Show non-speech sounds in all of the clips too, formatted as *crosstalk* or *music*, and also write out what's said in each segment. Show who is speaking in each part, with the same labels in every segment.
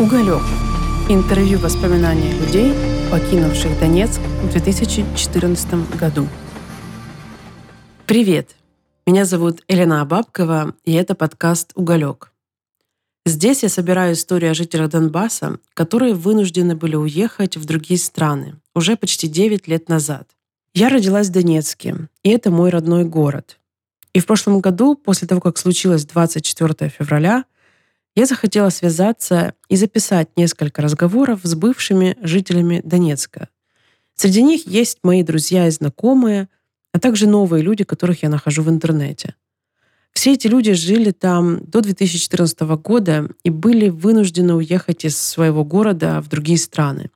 Speaker 1: Уголек. Интервью воспоминания людей, покинувших Донецк в 2014 году. Привет! Меня зовут Елена Абабкова, и это подкаст «Уголек». Здесь я собираю истории о жителях Донбасса, которые вынуждены были уехать в другие страны уже почти 9 лет назад. Я родилась в Донецке, и это мой родной город. И в прошлом году, после того, как случилось 24 февраля, я захотела связаться и записать несколько разговоров с бывшими жителями Донецка. Среди них есть мои друзья и знакомые, а также новые люди, которых я нахожу в интернете. Все эти люди жили там до 2014 года и были вынуждены уехать из своего города в другие страны.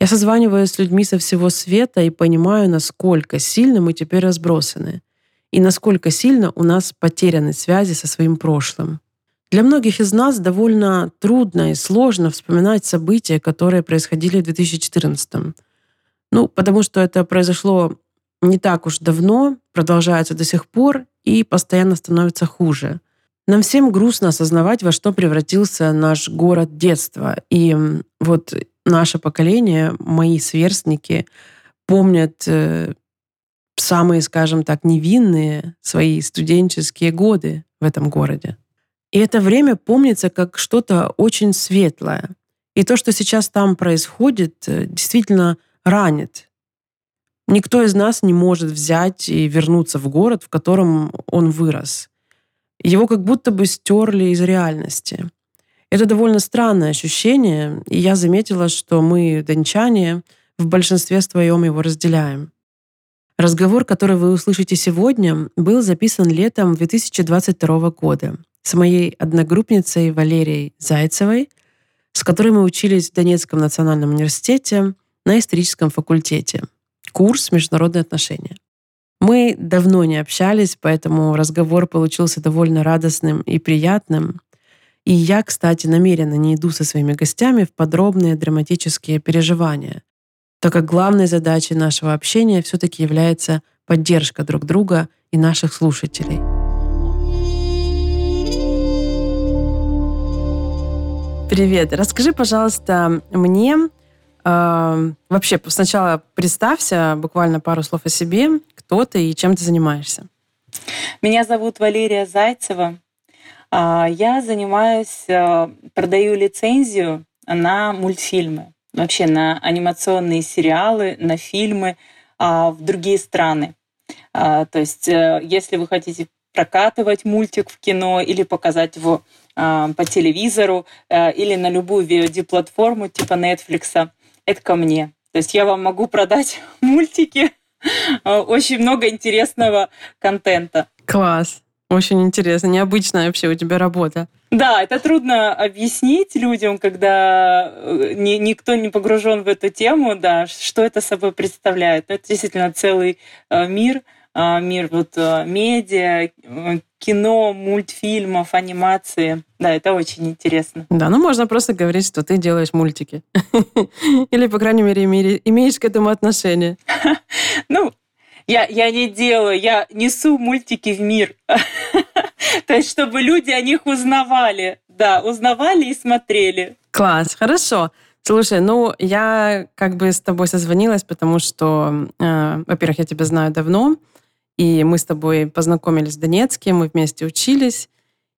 Speaker 1: Я созваниваюсь с людьми со всего света и понимаю, насколько сильно мы теперь разбросаны и насколько сильно у нас потеряны связи со своим прошлым. Для многих из нас довольно трудно и сложно вспоминать события, которые происходили в 2014. Ну, потому что это произошло не так уж давно, продолжается до сих пор и постоянно становится хуже. Нам всем грустно осознавать, во что превратился наш город детства. И вот наше поколение, мои сверстники, помнят э, самые, скажем так, невинные свои студенческие годы в этом городе. И это время помнится как что-то очень светлое. И то, что сейчас там происходит, э, действительно ранит. Никто из нас не может взять и вернуться в город, в котором он вырос. Его как будто бы стерли из реальности. Это довольно странное ощущение, и я заметила, что мы, дончане, в большинстве своем его разделяем. Разговор, который вы услышите сегодня, был записан летом 2022 года с моей одногруппницей Валерией Зайцевой, с которой мы учились в Донецком национальном университете на историческом факультете. Курс «Международные отношения». Мы давно не общались, поэтому разговор получился довольно радостным и приятным. И я, кстати, намеренно не иду со своими гостями в подробные драматические переживания, так как главной задачей нашего общения все-таки является поддержка друг друга и наших слушателей – Привет. Расскажи, пожалуйста, мне э, вообще сначала представься буквально пару слов о себе, кто ты и чем ты занимаешься.
Speaker 2: Меня зовут Валерия Зайцева. А, я занимаюсь, э, продаю лицензию на мультфильмы, вообще на анимационные сериалы, на фильмы а, в другие страны. А, то есть, э, если вы хотите прокатывать мультик в кино или показать его по телевизору э, или на любую VOD-платформу типа Netflix. Это ко мне. То есть я вам могу продать *laughs* мультики, э, очень много интересного контента.
Speaker 1: Класс. Очень интересно, необычная вообще у тебя работа.
Speaker 2: Да, это трудно объяснить людям, когда э, ни, никто не погружен в эту тему, да, что это собой представляет. Это действительно целый э, мир – мир вот медиа, э, кино, мультфильмов, анимации. Да, это очень интересно.
Speaker 1: Да, ну можно просто говорить, что ты делаешь мультики. *laughs* Или, по крайней мере, имеешь к этому отношение. *laughs*
Speaker 2: Ну, я, я не делаю, я несу мультики в мир. *laughs* То есть, чтобы люди о них узнавали. Да, узнавали и смотрели.
Speaker 1: Класс, хорошо. Слушай, ну я как бы с тобой созвонилась, потому что, э, во-первых, я тебя знаю давно, и мы с тобой познакомились в Донецке, мы вместе учились.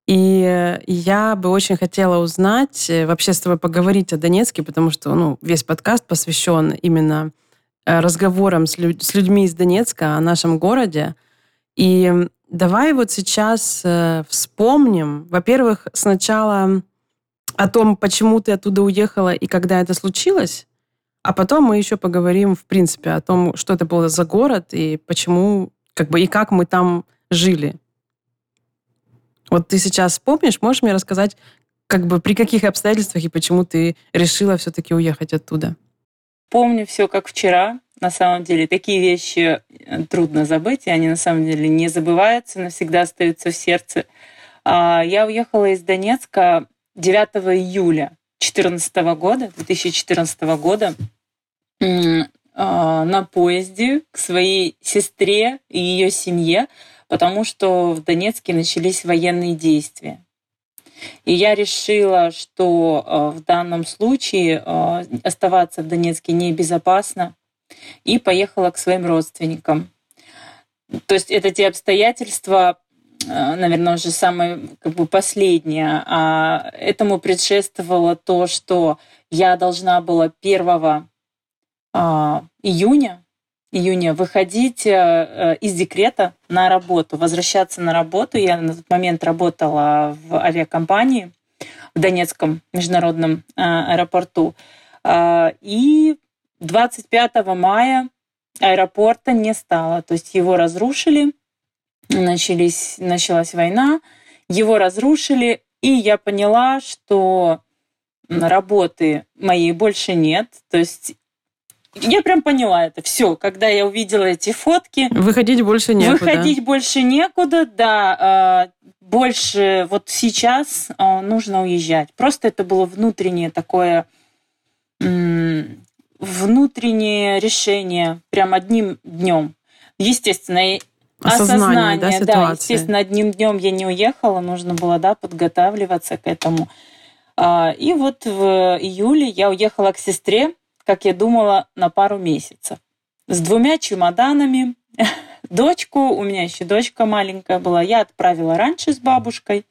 Speaker 1: И я бы очень хотела узнать, э, вообще с тобой поговорить о Донецке, потому что ну, весь подкаст посвящен именно э, разговорам с, лю- с людьми из Донецка о нашем городе. И давай вот сейчас э, вспомним, во-первых, сначала о том, почему ты оттуда уехала и когда это случилось, а потом мы еще поговорим, в принципе, о том, что это было за город и почему как бы и как мы там жили. Вот ты сейчас помнишь, можешь мне рассказать, как бы при каких обстоятельствах и почему ты решила все-таки уехать оттуда?
Speaker 2: Помню все как вчера. На самом деле такие вещи э, трудно забыть, и они на самом деле не забываются, навсегда остаются в сердце. А, я уехала из Донецка 9 июля 2014 года, 2014 года. А, на поезде к своей сестре и ее семье, потому что в Донецке начались военные действия. И я решила, что в данном случае оставаться в Донецке небезопасно, и поехала к своим родственникам. То есть это те обстоятельства, наверное, уже самое как бы последнее. А этому предшествовало то, что я должна была 1 а, июня, июня выходить э, э, из декрета на работу, возвращаться на работу. Я на тот момент работала в авиакомпании в Донецком международном э, аэропорту. А, и 25 мая аэропорта не стало, то есть его разрушили, начались, началась война, его разрушили, и я поняла, что работы моей больше нет, то есть я прям поняла это. Все, когда я увидела эти фотки.
Speaker 1: Выходить больше некуда.
Speaker 2: Выходить больше некуда, да. А, больше вот сейчас а, нужно уезжать. Просто это было внутреннее такое внутреннее решение прям одним днем. Естественно, осознание, осознание да, да, естественно, одним днем я не уехала, нужно было, да, подготавливаться к этому. А, и вот в июле я уехала к сестре, как я думала, на пару месяцев. С двумя чемоданами. *laughs* Дочку, у меня еще дочка маленькая была, я отправила раньше с бабушкой.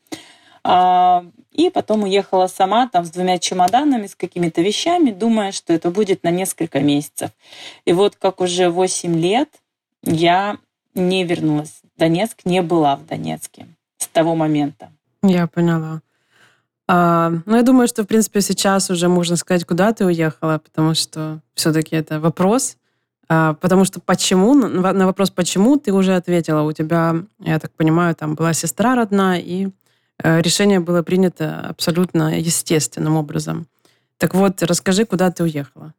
Speaker 2: А, и потом уехала сама там с двумя чемоданами, с какими-то вещами, думая, что это будет на несколько месяцев. И вот как уже 8 лет я не вернулась в Донецк, не была в Донецке с того момента.
Speaker 1: Я поняла. А, ну, я думаю, что, в принципе, сейчас уже можно сказать, куда ты уехала, потому что все-таки это вопрос. А, потому что почему, на вопрос почему ты уже ответила. У тебя, я так понимаю, там была сестра родная, и э, решение было принято абсолютно естественным образом. Так вот, расскажи, куда ты уехала.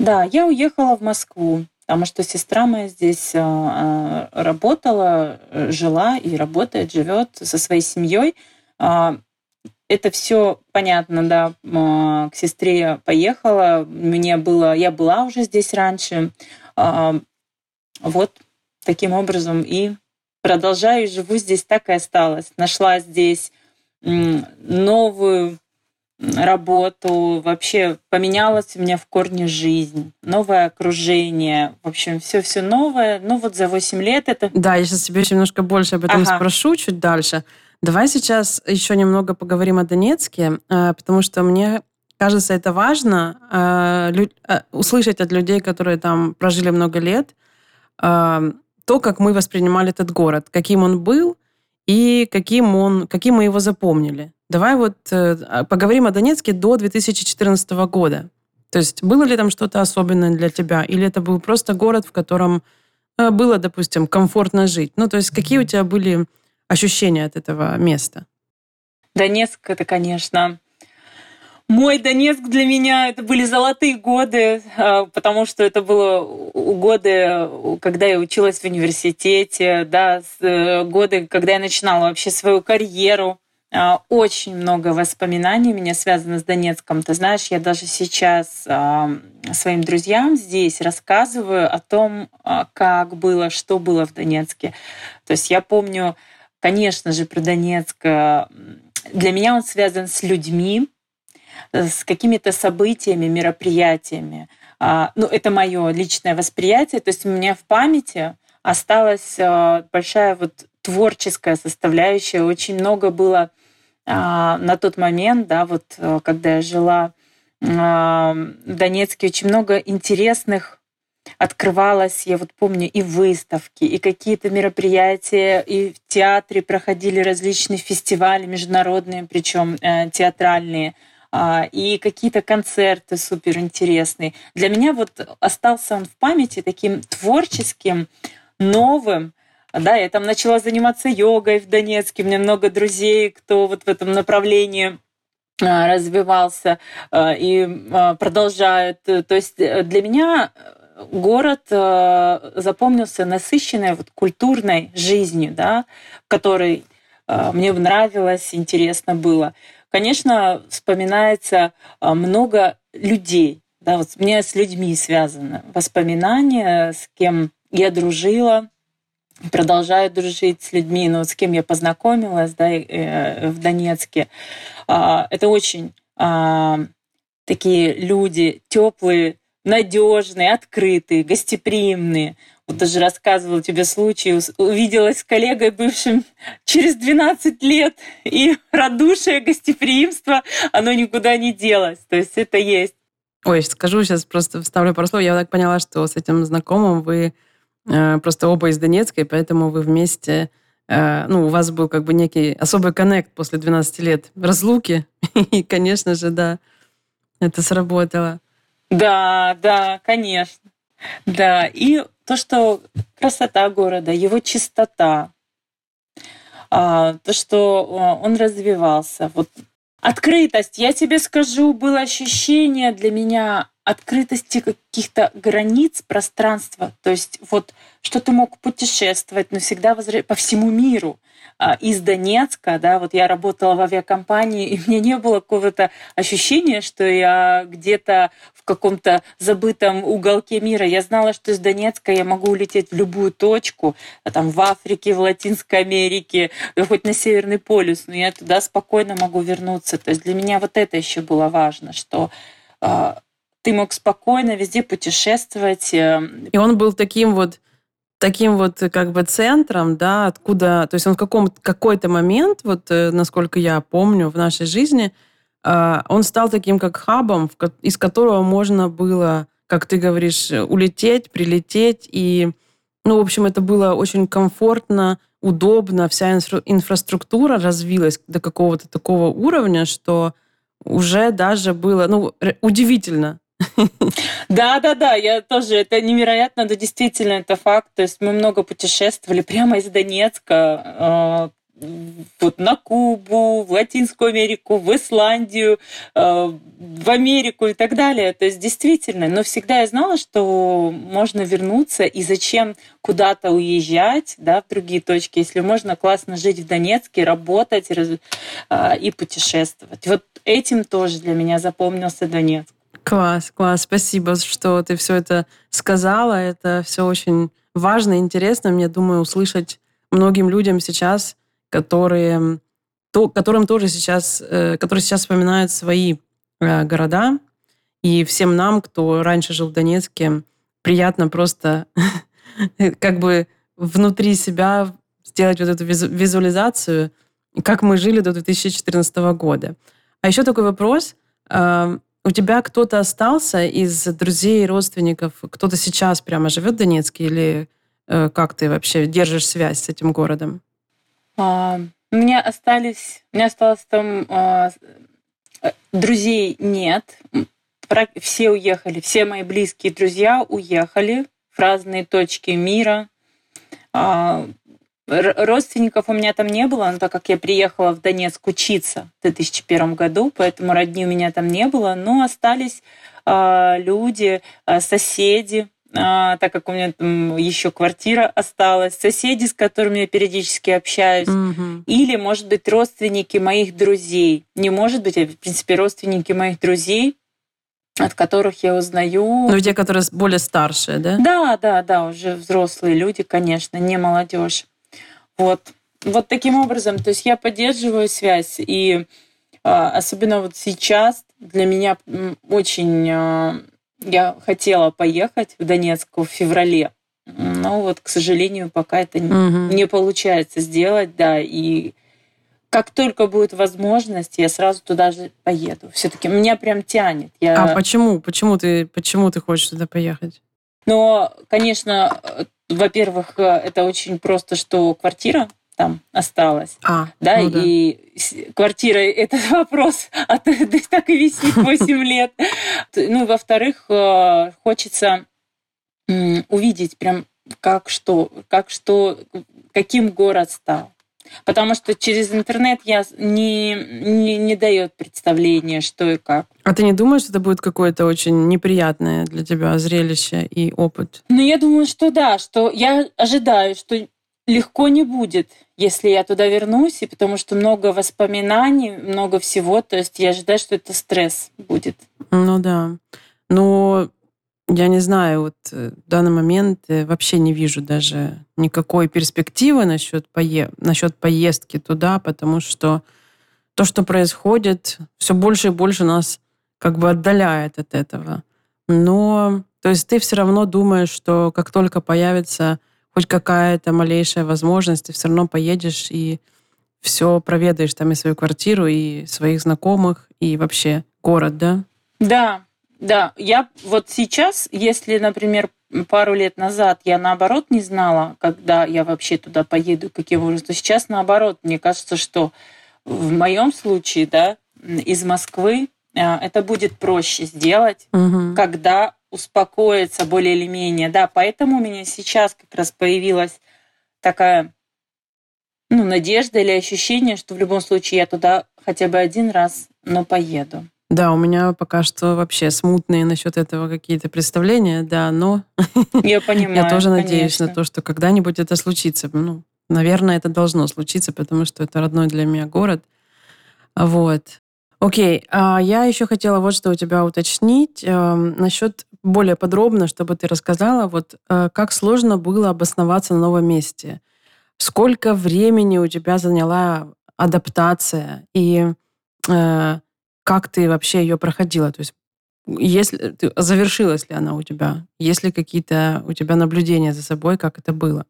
Speaker 2: Да, я уехала в Москву, потому что сестра моя здесь а, работала, э, жила и работает, живет со своей семьей это все понятно, да. К сестре я поехала, мне было, я была уже здесь раньше. А, вот таким образом и продолжаю живу здесь, так и осталась. Нашла здесь новую работу, вообще поменялась у меня в корне жизнь, новое окружение, в общем, все-все новое. Ну вот за 8 лет это...
Speaker 1: Да, я сейчас тебе еще немножко больше об этом ага. спрошу чуть дальше. Давай сейчас еще немного поговорим о Донецке, э, потому что мне кажется, это важно э, э, услышать от людей, которые там прожили много лет, то, как мы воспринимали этот город, каким он был и каким, он, каким мы его запомнили. Давай вот поговорим о Донецке до 2014 года. То есть было ли там что-то особенное для тебя? Или это был просто город, в котором было, допустим, комфортно жить? Ну, то есть какие у тебя были ощущения от этого места?
Speaker 2: Донецк — это, конечно, мой Донецк для меня это были золотые годы, а, потому что это было годы, когда я училась в университете, да, э, годы, когда я начинала вообще свою карьеру. А, очень много воспоминаний у меня связано с Донецком. Ты знаешь, я даже сейчас а, своим друзьям здесь рассказываю о том, как было, что было в Донецке. То есть я помню, Конечно же, про Донецк. Э, для меня он связан с людьми, э, с какими-то событиями, мероприятиями. А, ну, это мое личное восприятие. То есть у меня в памяти осталась э, большая вот творческая составляющая. Очень много было а, на тот момент, да, вот когда я жила а, в Донецке, очень много интересных открывалась, я вот помню, и выставки, и какие-то мероприятия, и в театре проходили различные фестивали международные, причем э, театральные, э, и какие-то концерты супер интересные. Для меня вот остался он в памяти таким творческим, новым, да, я там начала заниматься йогой в Донецке, у меня много друзей, кто вот в этом направлении э, развивался э, и продолжает. То есть для меня город э, запомнился насыщенной вот культурной жизнью, да, в которой э, мне нравилось, интересно было. Конечно, вспоминается э, много людей. Да, вот мне с людьми связано воспоминания, с кем я дружила, продолжаю дружить с людьми, ну, с кем я познакомилась да, э, в Донецке. А, это очень а, такие люди теплые, надежные, открытые, гостеприимные. Вот даже рассказывала тебе случай, увиделась с коллегой бывшим *laughs* через 12 лет, и *laughs* радушие, гостеприимство, оно никуда не делось. То есть это есть.
Speaker 1: Ой, скажу сейчас, просто вставлю пару слов. Я так поняла, что с этим знакомым вы э, просто оба из Донецка, и поэтому вы вместе, э, ну, у вас был как бы некий особый коннект после 12 лет разлуки. *laughs* И, конечно же, да, это сработало.
Speaker 2: Да, да, конечно. Да, и то, что красота города, его чистота, а, то, что а, он развивался. Вот открытость, я тебе скажу, было ощущение для меня открытости каких-то границ пространства. То есть вот что ты мог путешествовать, но всегда возра... по всему миру. А, из Донецка, да, вот я работала в авиакомпании, и *laughs* мне не было какого-то ощущения, что я где-то в каком-то забытом уголке мира. Я знала, что из Донецка я могу улететь в любую точку, а там в Африке, в Латинской Америке, хоть на Северный полюс, но я туда спокойно могу вернуться. То есть для меня вот это еще было важно, что а, ты мог спокойно везде путешествовать. Э,
Speaker 1: и он был таким вот таким вот как бы центром, да, откуда, то есть он в каком какой-то момент, вот э, насколько я помню в нашей жизни, э, он стал таким как хабом, из которого можно было, как ты говоришь, улететь, прилететь, и, ну, в общем, это было очень комфортно, удобно, вся инфра инфраструктура развилась до какого-то такого уровня, что уже даже было, ну, удивительно,
Speaker 2: да, да, да, я тоже, это невероятно, да, действительно, это факт. То есть мы много путешествовали прямо из Донецка, а, вот на Кубу, в Латинскую Америку, в Исландию, а, в Америку и так далее. То есть действительно, но всегда я знала, что можно вернуться и зачем куда-то уезжать, да, в другие точки, если можно классно жить в Донецке, работать а, и путешествовать. Вот этим тоже для меня запомнился Донецк.
Speaker 1: Класс, класс. Спасибо, что ты все это сказала. Это все очень важно и интересно. Мне думаю, услышать многим людям сейчас, которые, то, которым тоже сейчас, э, которые сейчас вспоминают свои э, города. И всем нам, кто раньше жил в Донецке, приятно просто *laughs* как бы внутри себя сделать вот эту визуализацию, как мы жили до 2014 года. А еще такой вопрос. У тебя кто-то остался из друзей, родственников? Кто-то сейчас прямо живет в Донецке? Или э, как ты вообще держишь связь с этим городом?
Speaker 2: А, у меня остались, у меня осталось там а, э, друзей нет. Все уехали, все мои близкие друзья уехали в разные точки мира. А, Родственников у меня там не было, но так как я приехала в Донецк учиться в 2001 году, поэтому родни у меня там не было, но остались э, люди, э, соседи, э, так как у меня там еще квартира осталась, соседи, с которыми я периодически общаюсь, угу. или, может быть, родственники моих друзей. Не может быть, а, в принципе, родственники моих друзей, от которых я узнаю.
Speaker 1: Ну, те, которые более старшие, да?
Speaker 2: Да, да, да, уже взрослые люди, конечно, не молодежь. Вот. Вот таким образом, то есть я поддерживаю связь, и а, особенно вот сейчас для меня очень... А, я хотела поехать в Донецк в феврале, но вот, к сожалению, пока это угу. не получается сделать, да, и как только будет возможность, я сразу туда же поеду. Все-таки меня прям тянет. Я...
Speaker 1: А почему? Почему ты, почему ты хочешь туда поехать?
Speaker 2: Но, конечно, во-первых, э, это очень просто, что квартира там осталась. А, да, ну да. и квартира этот *laughs* вопрос а так и висит 8 *laughs* лет. Ну, во-вторых, э, хочется увидеть прям как что, как что, каким город стал. Потому что через интернет я не, не, не дает представления, что и как.
Speaker 1: А ты не думаешь, что это будет какое-то очень неприятное для тебя зрелище и опыт?
Speaker 2: Ну, я думаю, что да, что я ожидаю, что легко не будет, если я туда вернусь, и потому что много воспоминаний, много всего, то есть я ожидаю, что это стресс будет.
Speaker 1: Ну да. Но я не знаю, вот э, в данный момент э, вообще не вижу даже никакой перспективы насчет, пое... насчет поездки туда, потому что то, что происходит, все больше и больше нас как бы отдаляет от этого. Но, то есть ты все равно думаешь, что как только появится хоть какая-то малейшая возможность, ты все равно поедешь и все проведаешь там и свою квартиру, и своих знакомых, и вообще город, да?
Speaker 2: Да, да. Я вот сейчас, если, например, пару лет назад я наоборот не знала, когда я вообще туда поеду, какие возраст, то сейчас наоборот, мне кажется, что в моем случае, да, из Москвы а, это будет проще сделать, угу. когда успокоится более или менее. Да, поэтому у меня сейчас как раз появилась такая ну, надежда или ощущение, что в любом случае я туда хотя бы один раз, но поеду.
Speaker 1: Да, у меня пока что вообще смутные насчет этого какие-то представления, да, но *laughs*
Speaker 2: я понимаю.
Speaker 1: я тоже надеюсь на то, что когда-нибудь это случится. Ну, наверное, это должно случиться, потому что это родной для меня город. Вот. Окей, а я еще хотела вот что у тебя уточнить э, насчет более подробно, чтобы ты рассказала, вот э, как сложно было обосноваться на новом месте. Сколько времени у тебя заняла адаптация и э, как ты вообще ее проходила? То есть если ты, завершилась ли она у тебя? Есть ли какие-то у тебя наблюдения за собой, как это было?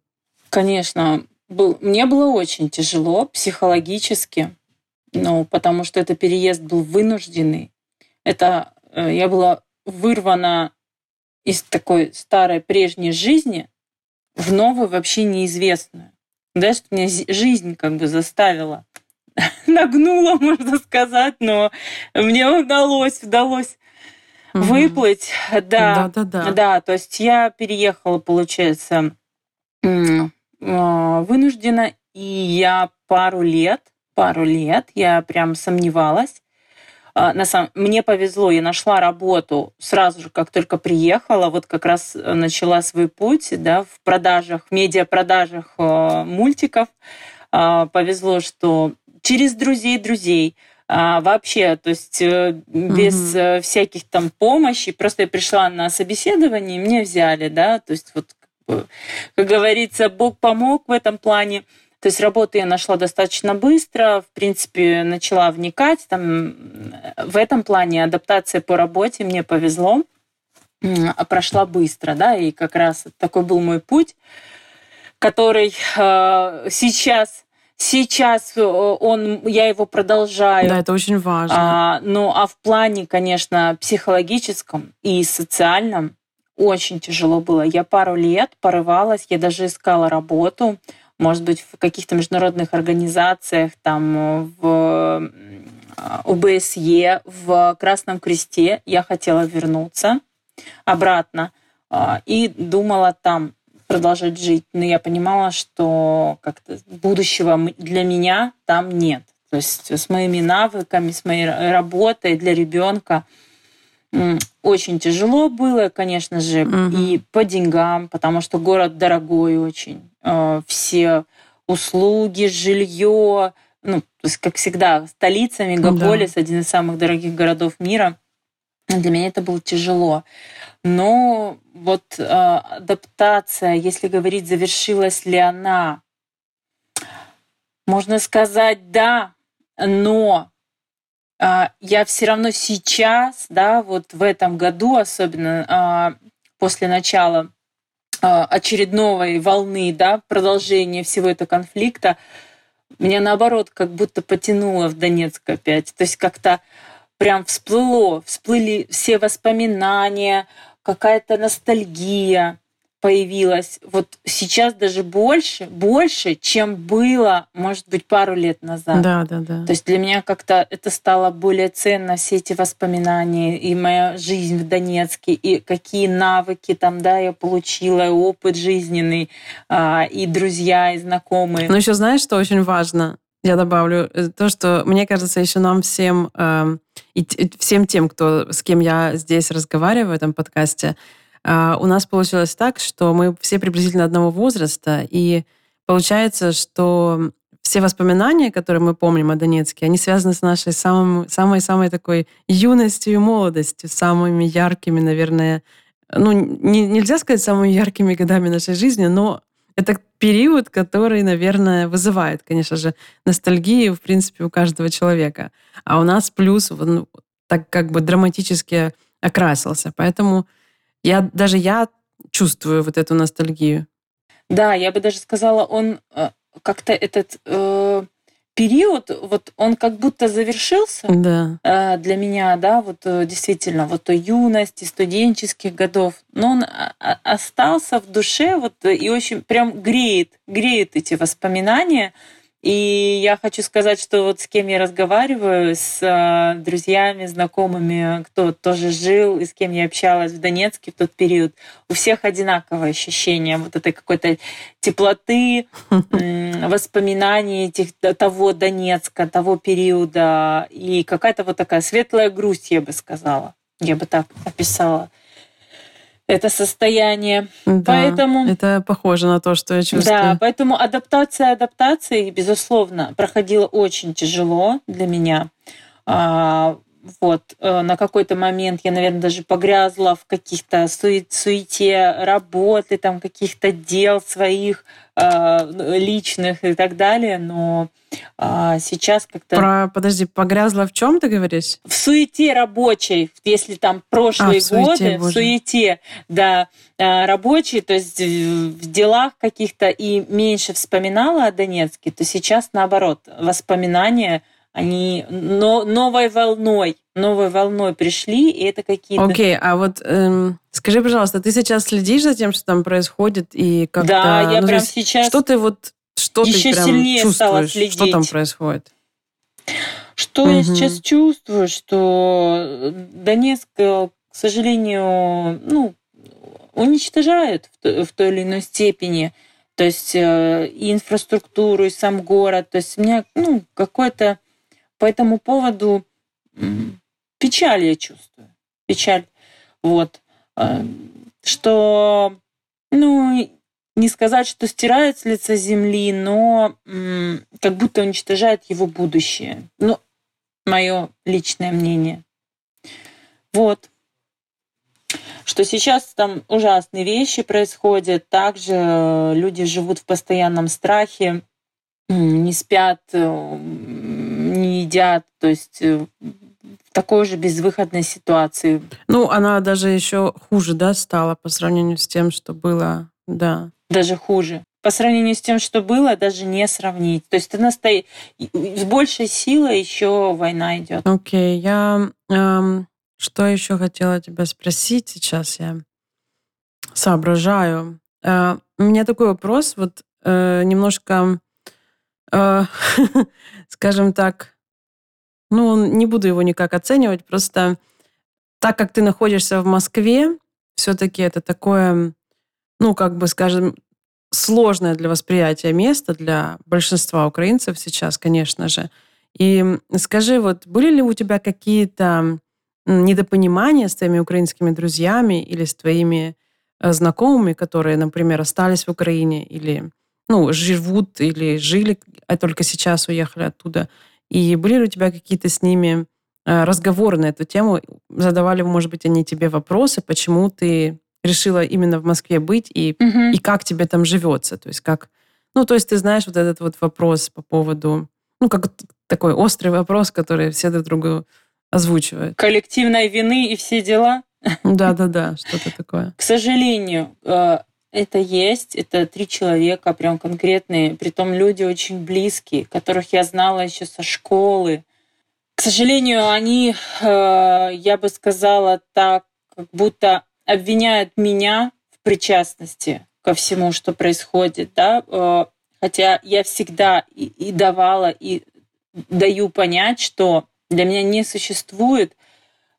Speaker 2: Конечно, был, мне было очень тяжело психологически ну, потому что это переезд был вынужденный. Это э, я была вырвана из такой старой прежней жизни в новую вообще неизвестную. Да, что меня жизнь как бы заставила, *laughs* нагнула, *laughs* можно сказать, но мне удалось, удалось угу. выплыть. Да, да, да, да. Да, то есть я переехала, получается, а, вынуждена, и я пару лет пару лет я прям сомневалась. А, на самом... Мне повезло, я нашла работу сразу же, как только приехала, вот как раз э, начала свой путь да, в продажах, в медиапродажах э, мультиков. А, повезло, что через друзей друзей, а, вообще, то есть э, без угу. всяких там помощи, просто я пришла на собеседование, и меня взяли, да, то есть вот, как говорится, Бог помог в этом плане. То есть работу я нашла достаточно быстро, в принципе, начала вникать. Там, в этом плане адаптация по работе мне повезло, прошла быстро, да, и как раз такой был мой путь, который э, сейчас Сейчас э, он, я его продолжаю.
Speaker 1: Да, это очень важно.
Speaker 2: А, ну, а в плане, конечно, психологическом и социальном очень тяжело было. Я пару лет порывалась, я даже искала работу может быть, в каких-то международных организациях, там, в ОБСЕ, в Красном Кресте. Я хотела вернуться обратно а, и думала там продолжать жить. Но я понимала, что как-то будущего для меня там нет. То есть с моими навыками, с моей работой для ребенка очень тяжело было, конечно же, угу. и по деньгам, потому что город дорогой очень. Э, все услуги, жилье, ну, то есть, как всегда, столица, мегаполис, да. один из самых дорогих городов мира. Для меня это было тяжело. Но вот э, адаптация, если говорить, завершилась ли она, можно сказать, да, но э, я все равно сейчас, да, вот в этом году, особенно э, после начала а, очередной волны, да, продолжения всего этого конфликта, меня наоборот как будто потянуло в Донецк опять. То есть как-то прям всплыло, всплыли все воспоминания, какая-то ностальгия появилась вот сейчас даже больше, больше, чем было, может быть, пару лет назад.
Speaker 1: Да, да, да.
Speaker 2: То есть для меня как-то это стало более ценно, все эти воспоминания, и моя жизнь в Донецке, и какие навыки там, да, я получила, и опыт жизненный, а, и друзья, и знакомые.
Speaker 1: Но еще знаешь, что очень важно? Я добавлю э, то, что мне кажется, еще нам всем э, и всем тем, кто с кем я здесь разговариваю в этом подкасте, а, у нас получилось так, что мы все приблизительно одного возраста, и получается, что все воспоминания, которые мы помним о Донецке, они связаны с нашей самой-самой такой юностью и молодостью, самыми яркими, наверное, ну, не, нельзя сказать самыми яркими годами нашей жизни, но это период, который, наверное, вызывает, конечно же, ностальгию, в принципе, у каждого человека. А у нас плюс он так как бы драматически окрасился. Поэтому я, даже я чувствую вот эту ностальгию.
Speaker 2: Да, я бы даже сказала, он э, как-то этот э, период, вот он как будто завершился
Speaker 1: да.
Speaker 2: э, для меня, да, вот э, действительно, вот той юности, студенческих годов, но он а, а, остался в душе вот и очень прям греет, греет эти воспоминания. И я хочу сказать, что вот с кем я разговариваю, с э, друзьями, знакомыми, кто тоже жил и с кем я общалась в Донецке в тот период, у всех одинаковое ощущение вот этой какой-то теплоты, *laughs* воспоминаний этих, того Донецка, того периода, и какая-то вот такая светлая грусть, я бы сказала. Я бы так описала это состояние.
Speaker 1: Да, поэтому это похоже на то, что я чувствую.
Speaker 2: Да, поэтому адаптация адаптации, безусловно, проходила очень тяжело для меня. Вот, э, на какой-то момент я, наверное, даже погрязла в каких-то суете работы, там, каких-то дел своих э, личных и так далее, но а, сейчас как-то...
Speaker 1: Про, подожди, погрязла в чем ты говоришь?
Speaker 2: В суете рабочей, если там прошлые а, в годы, суете, в суете, да, а, рабочей, то есть в делах каких-то и меньше вспоминала о Донецке, то сейчас наоборот, воспоминания они но, новой волной, новой волной пришли, и это какие-то...
Speaker 1: Окей, okay, а вот эм, скажи, пожалуйста, ты сейчас следишь за тем, что там происходит, и как-то...
Speaker 2: Да, я ну, прям сейчас...
Speaker 1: Что ты вот что
Speaker 2: еще
Speaker 1: ты прям
Speaker 2: сильнее
Speaker 1: чувствуешь?
Speaker 2: стала следить.
Speaker 1: Что там происходит?
Speaker 2: Что угу. я сейчас чувствую, что Донецк, к сожалению, ну, уничтожают в той или иной степени то есть э, и инфраструктуру, и сам город. То есть у меня ну, какой-то по этому поводу печаль я чувствую. Печаль. Вот. Э, что, ну, не сказать, что стирает с лица земли, но как будто уничтожает его будущее. Ну, мое личное мнение. Вот. Что сейчас там ужасные вещи происходят, также люди живут в постоянном страхе, не спят, э, едят, то есть э, в такой же безвыходной ситуации.
Speaker 1: Ну, она даже еще хуже, да, стала по сравнению с тем, что было, да.
Speaker 2: Даже хуже. По сравнению с тем, что было, даже не сравнить. То есть она стоит с большей силой еще война идет.
Speaker 1: Окей, okay, я эм, что еще хотела тебя спросить сейчас? Я соображаю. Э, у меня такой вопрос, вот э, немножко Э, *laughs* скажем так, ну, не буду его никак оценивать, просто так как ты находишься в Москве, все-таки это такое, ну, как бы, скажем, сложное для восприятия место для большинства украинцев сейчас, конечно же. И скажи, вот были ли у тебя какие-то недопонимания с твоими украинскими друзьями или с твоими э, знакомыми, которые, например, остались в Украине или ну, живут или жили, а только сейчас уехали оттуда. И были ли у тебя какие-то с ними э, разговоры на эту тему? Задавали, может быть, они тебе вопросы, почему ты решила именно в Москве быть и, угу. и как тебе там живется? То есть как... Ну, то есть ты знаешь вот этот вот вопрос по поводу... Ну, как такой острый вопрос, который все друг другу озвучивают.
Speaker 2: Коллективной вины и все дела?
Speaker 1: Да-да-да, что-то такое.
Speaker 2: К сожалению, э, это есть, это три человека прям конкретные, притом люди очень близкие, которых я знала еще со школы. К сожалению, они, э, я бы сказала так, как будто обвиняют меня в причастности ко всему, что происходит, да, э, хотя я всегда и, и давала, и даю понять, что для меня не существует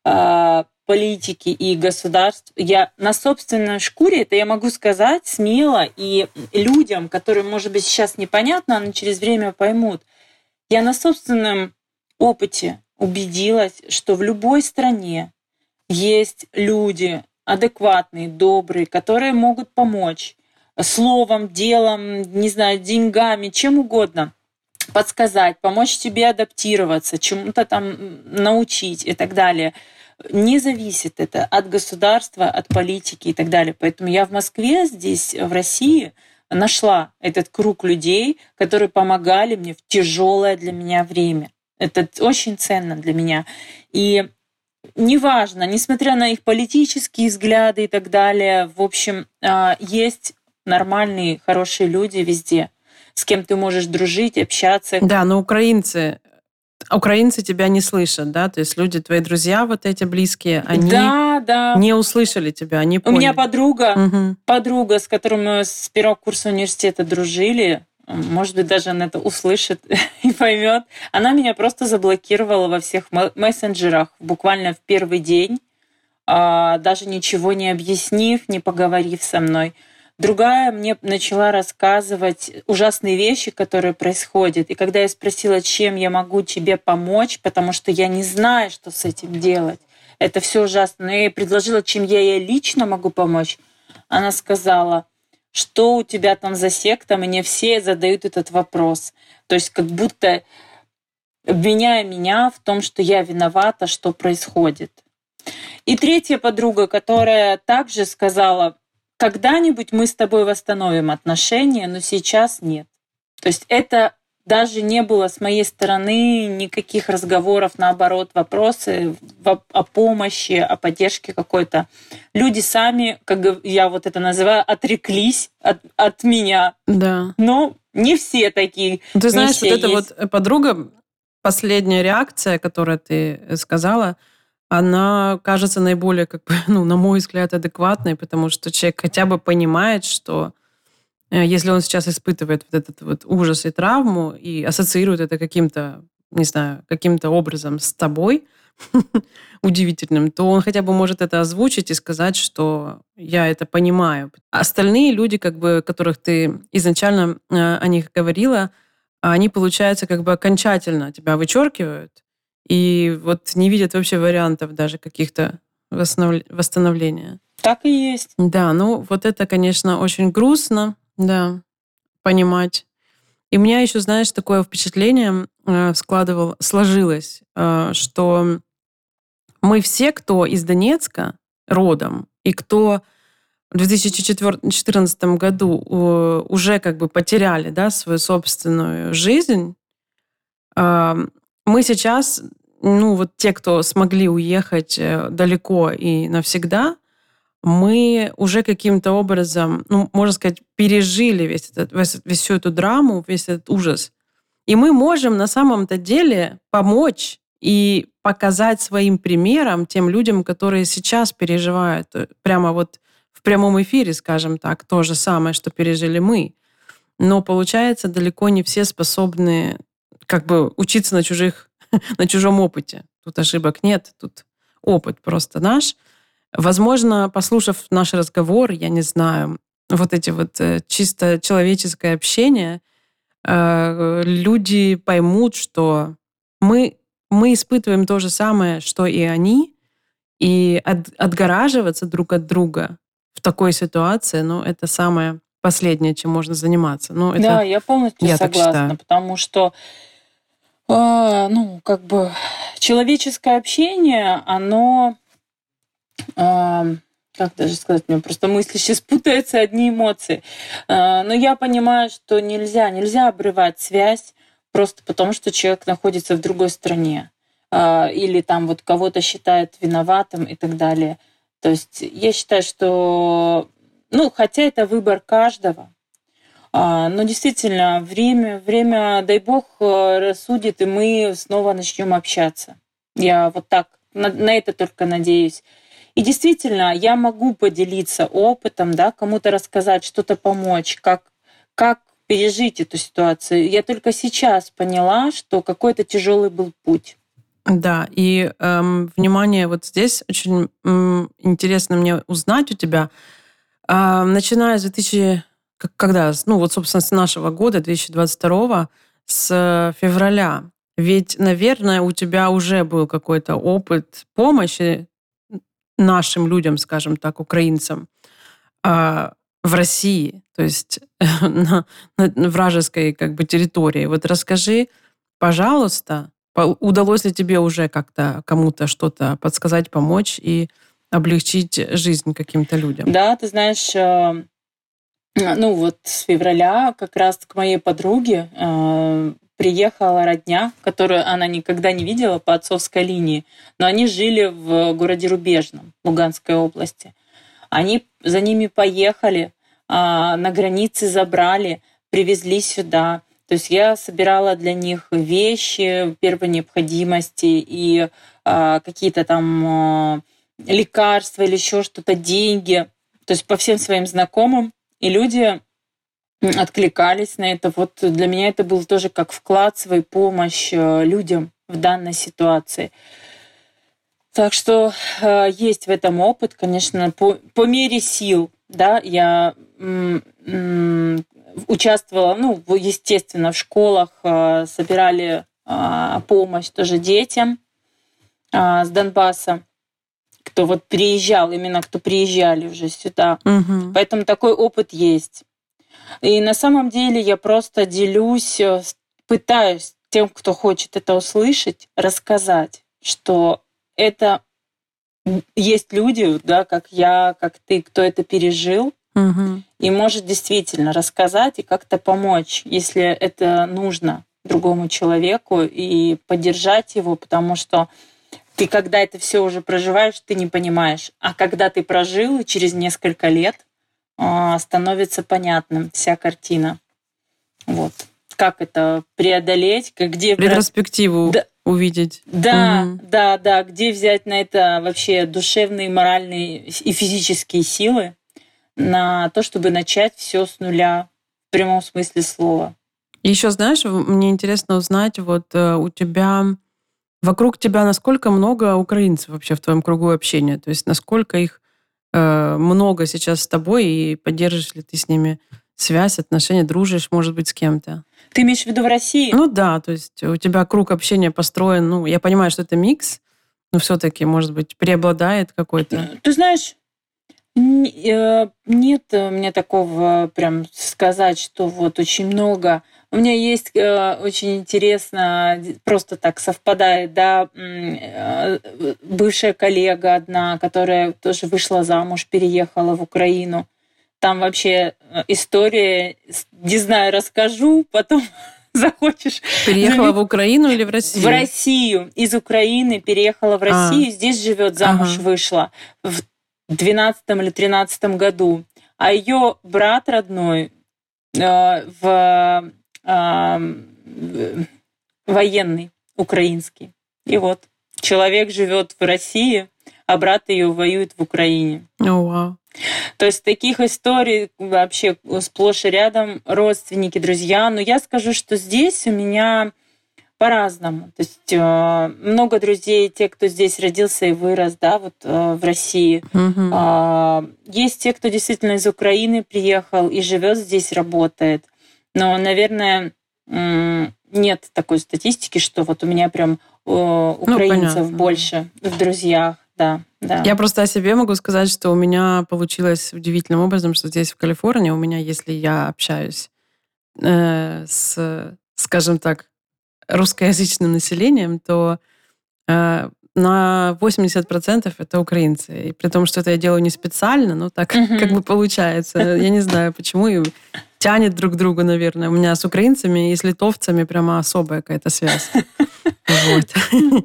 Speaker 2: э, политики и государств. Я на собственной шкуре, это я могу сказать смело, и людям, которым, может быть, сейчас непонятно, но через время поймут, я на собственном опыте убедилась, что в любой стране есть люди адекватные, добрые, которые могут помочь словом, делом, не знаю, деньгами, чем угодно подсказать, помочь тебе адаптироваться, чему-то там научить и так далее – не зависит это от государства, от политики и так далее. Поэтому я в Москве, здесь, в России, нашла этот круг людей, которые помогали мне в тяжелое для меня время. Это очень ценно для меня. И неважно, несмотря на их политические взгляды и так далее, в общем, а, есть нормальные, хорошие люди везде, с кем ты можешь дружить, общаться.
Speaker 1: Да, но украинцы украинцы тебя не слышат, да? То есть люди, твои друзья вот эти близкие, они да, да. не услышали тебя, они
Speaker 2: поняли. У меня подруга, угу. подруга, с которой мы с первого курса университета дружили, может быть, даже она это услышит *laughs* и поймет. Она меня просто заблокировала во всех мессенджерах буквально в первый день, а, даже ничего не объяснив, не поговорив со мной. Другая мне начала рассказывать ужасные вещи, которые происходят. И когда я спросила, чем я могу тебе помочь, потому что я не знаю, что с этим делать, это все ужасно. Но я ей предложила, чем я ей лично могу помочь. Она сказала, что у тебя там за секта, мне все задают этот вопрос. То есть как будто обвиняя меня в том, что я виновата, что происходит. И третья подруга, которая также сказала, когда-нибудь мы с тобой восстановим отношения, но сейчас нет. То есть это даже не было с моей стороны никаких разговоров, наоборот, вопросы о помощи, о поддержке какой-то. Люди сами, как я вот это называю, отреклись от, от меня.
Speaker 1: Да.
Speaker 2: Но не все такие.
Speaker 1: Ты знаешь, вот эта вот подруга, последняя реакция, которую ты сказала, она кажется наиболее, как бы, *laughs* ну, на мой взгляд, адекватной, потому что человек хотя бы понимает, что э, если он сейчас испытывает вот этот вот ужас и травму и ассоциирует это каким-то, не знаю, каким-то образом с тобой, *laughs* удивительным, то он хотя бы может это озвучить и сказать, что я это понимаю. Остальные люди, как бы, которых ты изначально э, о них говорила, они, получается, как бы окончательно тебя вычеркивают, и вот не видят вообще вариантов даже каких-то восстановления.
Speaker 2: Так и есть.
Speaker 1: Да, ну вот это, конечно, очень грустно, да, понимать. И у меня еще, знаешь, такое впечатление э, складывал, сложилось, э, что мы все, кто из Донецка родом, и кто в 2014 году э, уже как бы потеряли да, свою собственную жизнь, мы сейчас, ну вот те, кто смогли уехать э, далеко и навсегда, мы уже каким-то образом, ну, можно сказать, пережили весь этот, весь, весь всю эту драму, весь этот ужас. И мы можем на самом-то деле помочь и показать своим примером тем людям, которые сейчас переживают э, прямо вот в прямом эфире, скажем так, то же самое, что пережили мы. Но получается, далеко не все способны как бы учиться на чужих, *laughs* на чужом опыте. Тут ошибок нет, тут опыт просто наш. Возможно, послушав наш разговор, я не знаю, вот эти вот э, чисто человеческое общение, э, люди поймут, что мы, мы испытываем то же самое, что и они, и от, отгораживаться друг от друга в такой ситуации, ну, это самое последнее, чем можно заниматься. Ну, это,
Speaker 2: да, я полностью я согласна, потому что ну, как бы человеческое общение, оно, а, как даже сказать, мне просто мысли сейчас путаются, одни эмоции. А, но я понимаю, что нельзя, нельзя обрывать связь просто потому, что человек находится в другой стране а, или там вот кого-то считает виноватым и так далее. То есть я считаю, что, ну, хотя это выбор каждого, а, но действительно, время, время, дай бог, э, рассудит, и мы снова начнем общаться. Я вот так на, на это только надеюсь. И действительно, я могу поделиться опытом, да, кому-то рассказать, что-то помочь, как, как пережить эту ситуацию. Я только сейчас поняла, что какой-то тяжелый был путь.
Speaker 1: Да, и эм, внимание, вот здесь очень эм, интересно мне узнать у тебя, э, начиная с 2000 когда, ну вот, собственно, с нашего года, 2022, с февраля. Ведь, наверное, у тебя уже был какой-то опыт помощи нашим людям, скажем так, украинцам а, в России, то есть *laughs* на, на вражеской как бы территории. Вот расскажи, пожалуйста, удалось ли тебе уже как-то кому-то что-то подсказать, помочь и облегчить жизнь каким-то людям?
Speaker 2: Да, ты знаешь, э, ну вот с февраля как раз к моей подруге э, приехала родня, которую она никогда не видела по отцовской линии, но они жили в городе Рубежном, Луганской области. Они за ними поехали, а, на границе забрали, привезли сюда. То есть я собирала для них вещи первой необходимости и а, какие-то там а, лекарства или еще что-то, деньги. То есть по всем своим знакомым. И люди откликались на это. Вот для меня это был тоже как вклад, свою помощь э, людям в данной ситуации. Так что э, есть в этом опыт, конечно, по, по мере сил. Да, я м, м, участвовала, ну, естественно, в школах, э, собирали э, помощь тоже детям э, с Донбасса, кто вот приезжал, именно кто приезжали уже сюда. Угу. Поэтому такой опыт есть. И на самом деле я просто делюсь, э, пытаюсь тем, кто хочет это услышать, рассказать, что это есть люди, да, как я, как ты, кто это пережил, угу. и может действительно рассказать и как-то помочь, если это нужно другому человеку и поддержать его, потому что ты, когда это все уже проживаешь, ты не понимаешь. А когда ты прожил, и через несколько лет а, становится понятным вся картина. Вот. Как это преодолеть, как где...
Speaker 1: Ретроспективу да, увидеть.
Speaker 2: Да, угу. да, да. Где взять на это вообще душевные, моральные и физические силы на то, чтобы начать все с нуля в прямом смысле слова.
Speaker 1: Еще знаешь, мне интересно узнать, вот э, у тебя вокруг тебя насколько много украинцев вообще в твоем кругу общения? То есть насколько их Э, много сейчас с тобой, и поддерживаешь ли ты с ними связь, отношения, дружишь, может быть, с кем-то?
Speaker 2: Ты имеешь в виду в России?
Speaker 1: Ну да, то есть у тебя круг общения построен, ну, я понимаю, что это микс, но все-таки, может быть, преобладает какой-то.
Speaker 2: Ты знаешь, э, нет мне такого прям сказать, что вот очень много у меня есть э, очень интересно, просто так совпадает, да, э, бывшая коллега одна, которая тоже вышла замуж, переехала в Украину. Там вообще э, история, не знаю, расскажу, потом *laughs* захочешь.
Speaker 1: Переехала в Украину или в Россию?
Speaker 2: В Россию. Из Украины переехала в а. Россию, а. здесь живет, замуж ага. вышла в 12 или 13 году. А ее брат родной э, в военный украинский. И вот человек живет в России, а брат ее воюет в Украине.
Speaker 1: Oh, wow.
Speaker 2: То есть таких историй вообще сплошь и рядом родственники, друзья. Но я скажу, что здесь у меня по-разному. То есть э, много друзей, те, кто здесь родился и вырос, да, вот э, в России. Mm-hmm. Э, есть те, кто действительно из Украины приехал и живет здесь, работает. Но, наверное, нет такой статистики, что вот у меня прям ну, украинцев ну, больше в друзьях. Да, да.
Speaker 1: Я просто о себе могу сказать, что у меня получилось удивительным образом, что здесь в Калифорнии у меня, если я общаюсь э, с, скажем так, русскоязычным населением, то э, на 80% это украинцы. И при том, что это я делаю не специально, но так mm-hmm. *laughs* как бы получается. Я не знаю, почему. И тянет друг к другу, наверное. У меня с украинцами и с литовцами прямо особая какая-то связь. Вот. *laughs*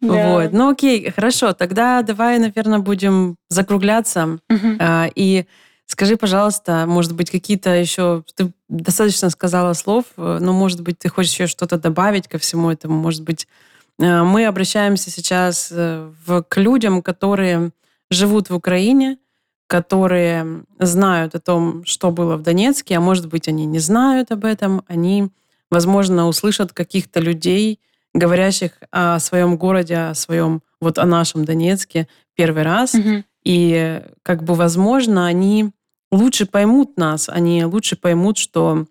Speaker 1: Вот. Ну окей, хорошо. Тогда давай, наверное, будем закругляться. А, и скажи, пожалуйста, может быть, какие-то еще... Ты достаточно сказала слов, но, может быть, ты хочешь еще что-то добавить ко всему этому? Может быть, Э, мы обращаемся сейчас э, в, к людям, которые живут в Украине, которые знают о том, что было в Донецке, а может быть, они не знают об этом, они, возможно, услышат каких-то людей, говорящих о своем городе, о своем, вот о нашем Донецке первый раз. Угу. И как бы, возможно, они лучше поймут нас, они лучше поймут, что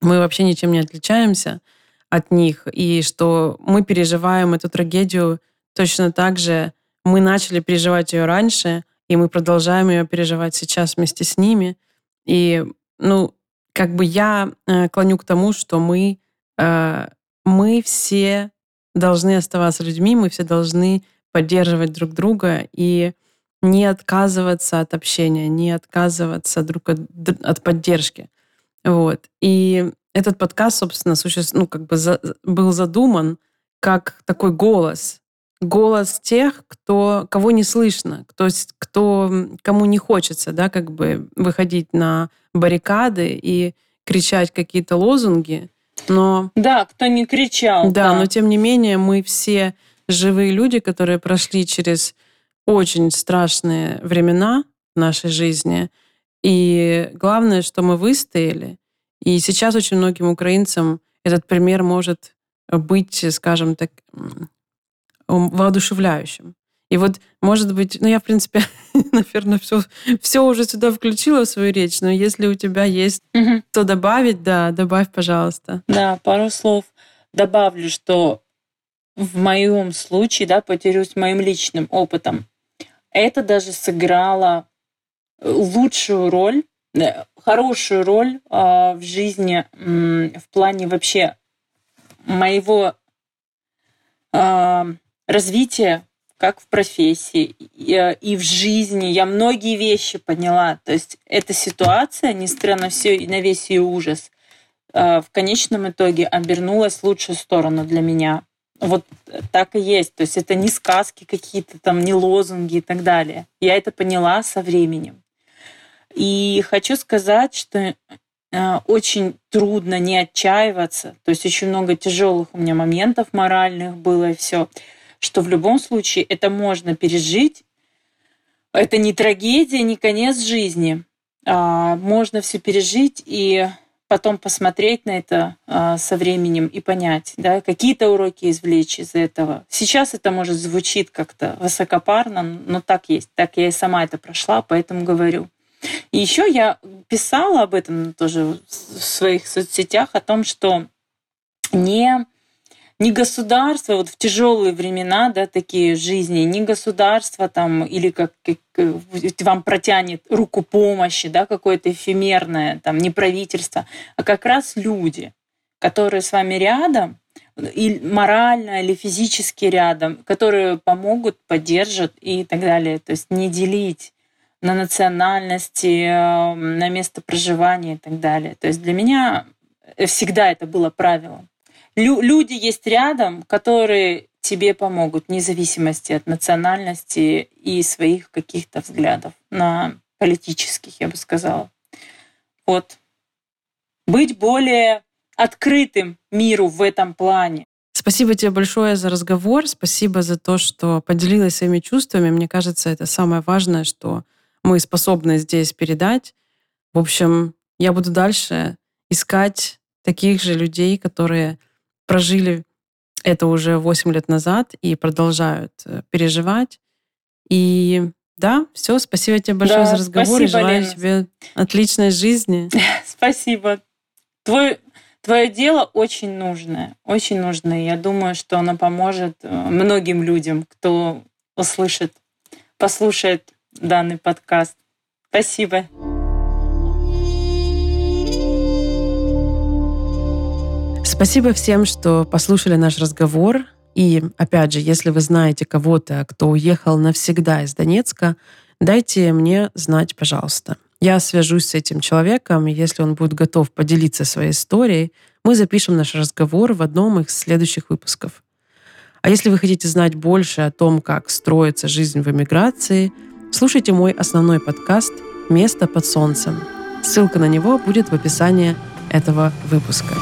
Speaker 1: мы вообще ничем не отличаемся, от них, и что мы переживаем эту трагедию точно так же. Мы начали переживать ее раньше, и мы продолжаем ее переживать сейчас вместе с ними. И, ну, как бы я э, клоню к тому, что мы, э, мы все должны оставаться людьми, мы все должны поддерживать друг друга и не отказываться от общения, не отказываться друг от, от поддержки. Вот. И этот подкаст, собственно, существ, ну, как бы за, был задуман как такой голос. Голос тех, кто, кого не слышно, кто, кто, кому не хочется, да, как бы выходить на баррикады и кричать какие-то лозунги, но...
Speaker 2: Да, кто не кричал.
Speaker 1: Да, да, но тем не менее мы все живые люди, которые прошли через очень страшные времена в нашей жизни. И главное, что мы выстояли. И сейчас очень многим украинцам этот пример может быть, скажем так, воодушевляющим. И вот, может быть, ну я, в принципе, *laughs* наверное, все, все уже сюда включила в свою речь, но если у тебя есть угу. что добавить, да, добавь, пожалуйста.
Speaker 2: Да, пару слов добавлю, что в моем случае, да, поделюсь моим личным опытом, это даже сыграло лучшую роль, э, хорошую роль э, в жизни э, в плане вообще моего э, развития как в профессии и, и в жизни. Я многие вещи поняла. То есть эта ситуация, несмотря на все на весь ее ужас, э, в конечном итоге обернулась в лучшую сторону для меня. Вот так и есть. То есть это не сказки какие-то там, не лозунги и так далее. Я это поняла со временем. И хочу сказать, что э, очень трудно не отчаиваться. То есть очень много тяжелых у меня моментов моральных было и все. Что в любом случае это можно пережить. Это не трагедия, не конец жизни. А можно все пережить и потом посмотреть на это а, со временем и понять, да, какие-то уроки извлечь из этого. Сейчас это может звучит как-то высокопарно, но так есть. Так я и сама это прошла, поэтому говорю. И еще я писала об этом тоже в своих соцсетях, о том, что не не государство, вот в тяжелые времена, да, такие жизни, не государство там или как, как вам протянет руку помощи, да, какое-то эфемерное, там, не правительство, а как раз люди, которые с вами рядом, и морально или физически рядом, которые помогут, поддержат и так далее. То есть не делить на национальности, на место проживания и так далее. То есть для меня всегда это было правилом лю- люди есть рядом, которые тебе помогут, вне зависимости от национальности и своих каких-то взглядов на политических, я бы сказала. Вот. Быть более открытым миру в этом плане.
Speaker 1: Спасибо тебе большое за разговор. Спасибо за то, что поделилась своими чувствами. Мне кажется, это самое важное, что мы способны здесь передать. В общем, я буду дальше искать таких же людей, которые прожили это уже 8 лет назад и продолжают э, переживать. И да, все, спасибо тебе большое да, за разговор спасибо, и желаю Лена. тебе отличной жизни. *laughs*
Speaker 2: Спасибо. Твой, твое дело очень нужное, очень нужное. Я думаю, что оно поможет э, многим людям, кто услышит, послушает данный подкаст. Спасибо.
Speaker 1: Спасибо всем, что послушали наш разговор. И, опять же, если вы знаете кого-то, кто уехал навсегда из Донецка, дайте мне знать, пожалуйста. Я свяжусь с этим человеком, и если он будет готов поделиться своей историей, мы запишем наш разговор в одном из следующих выпусков. А если вы хотите знать больше о том, как строится жизнь в эмиграции, слушайте мой основной подкаст «Место под солнцем». Ссылка на него будет в описании этого выпуска.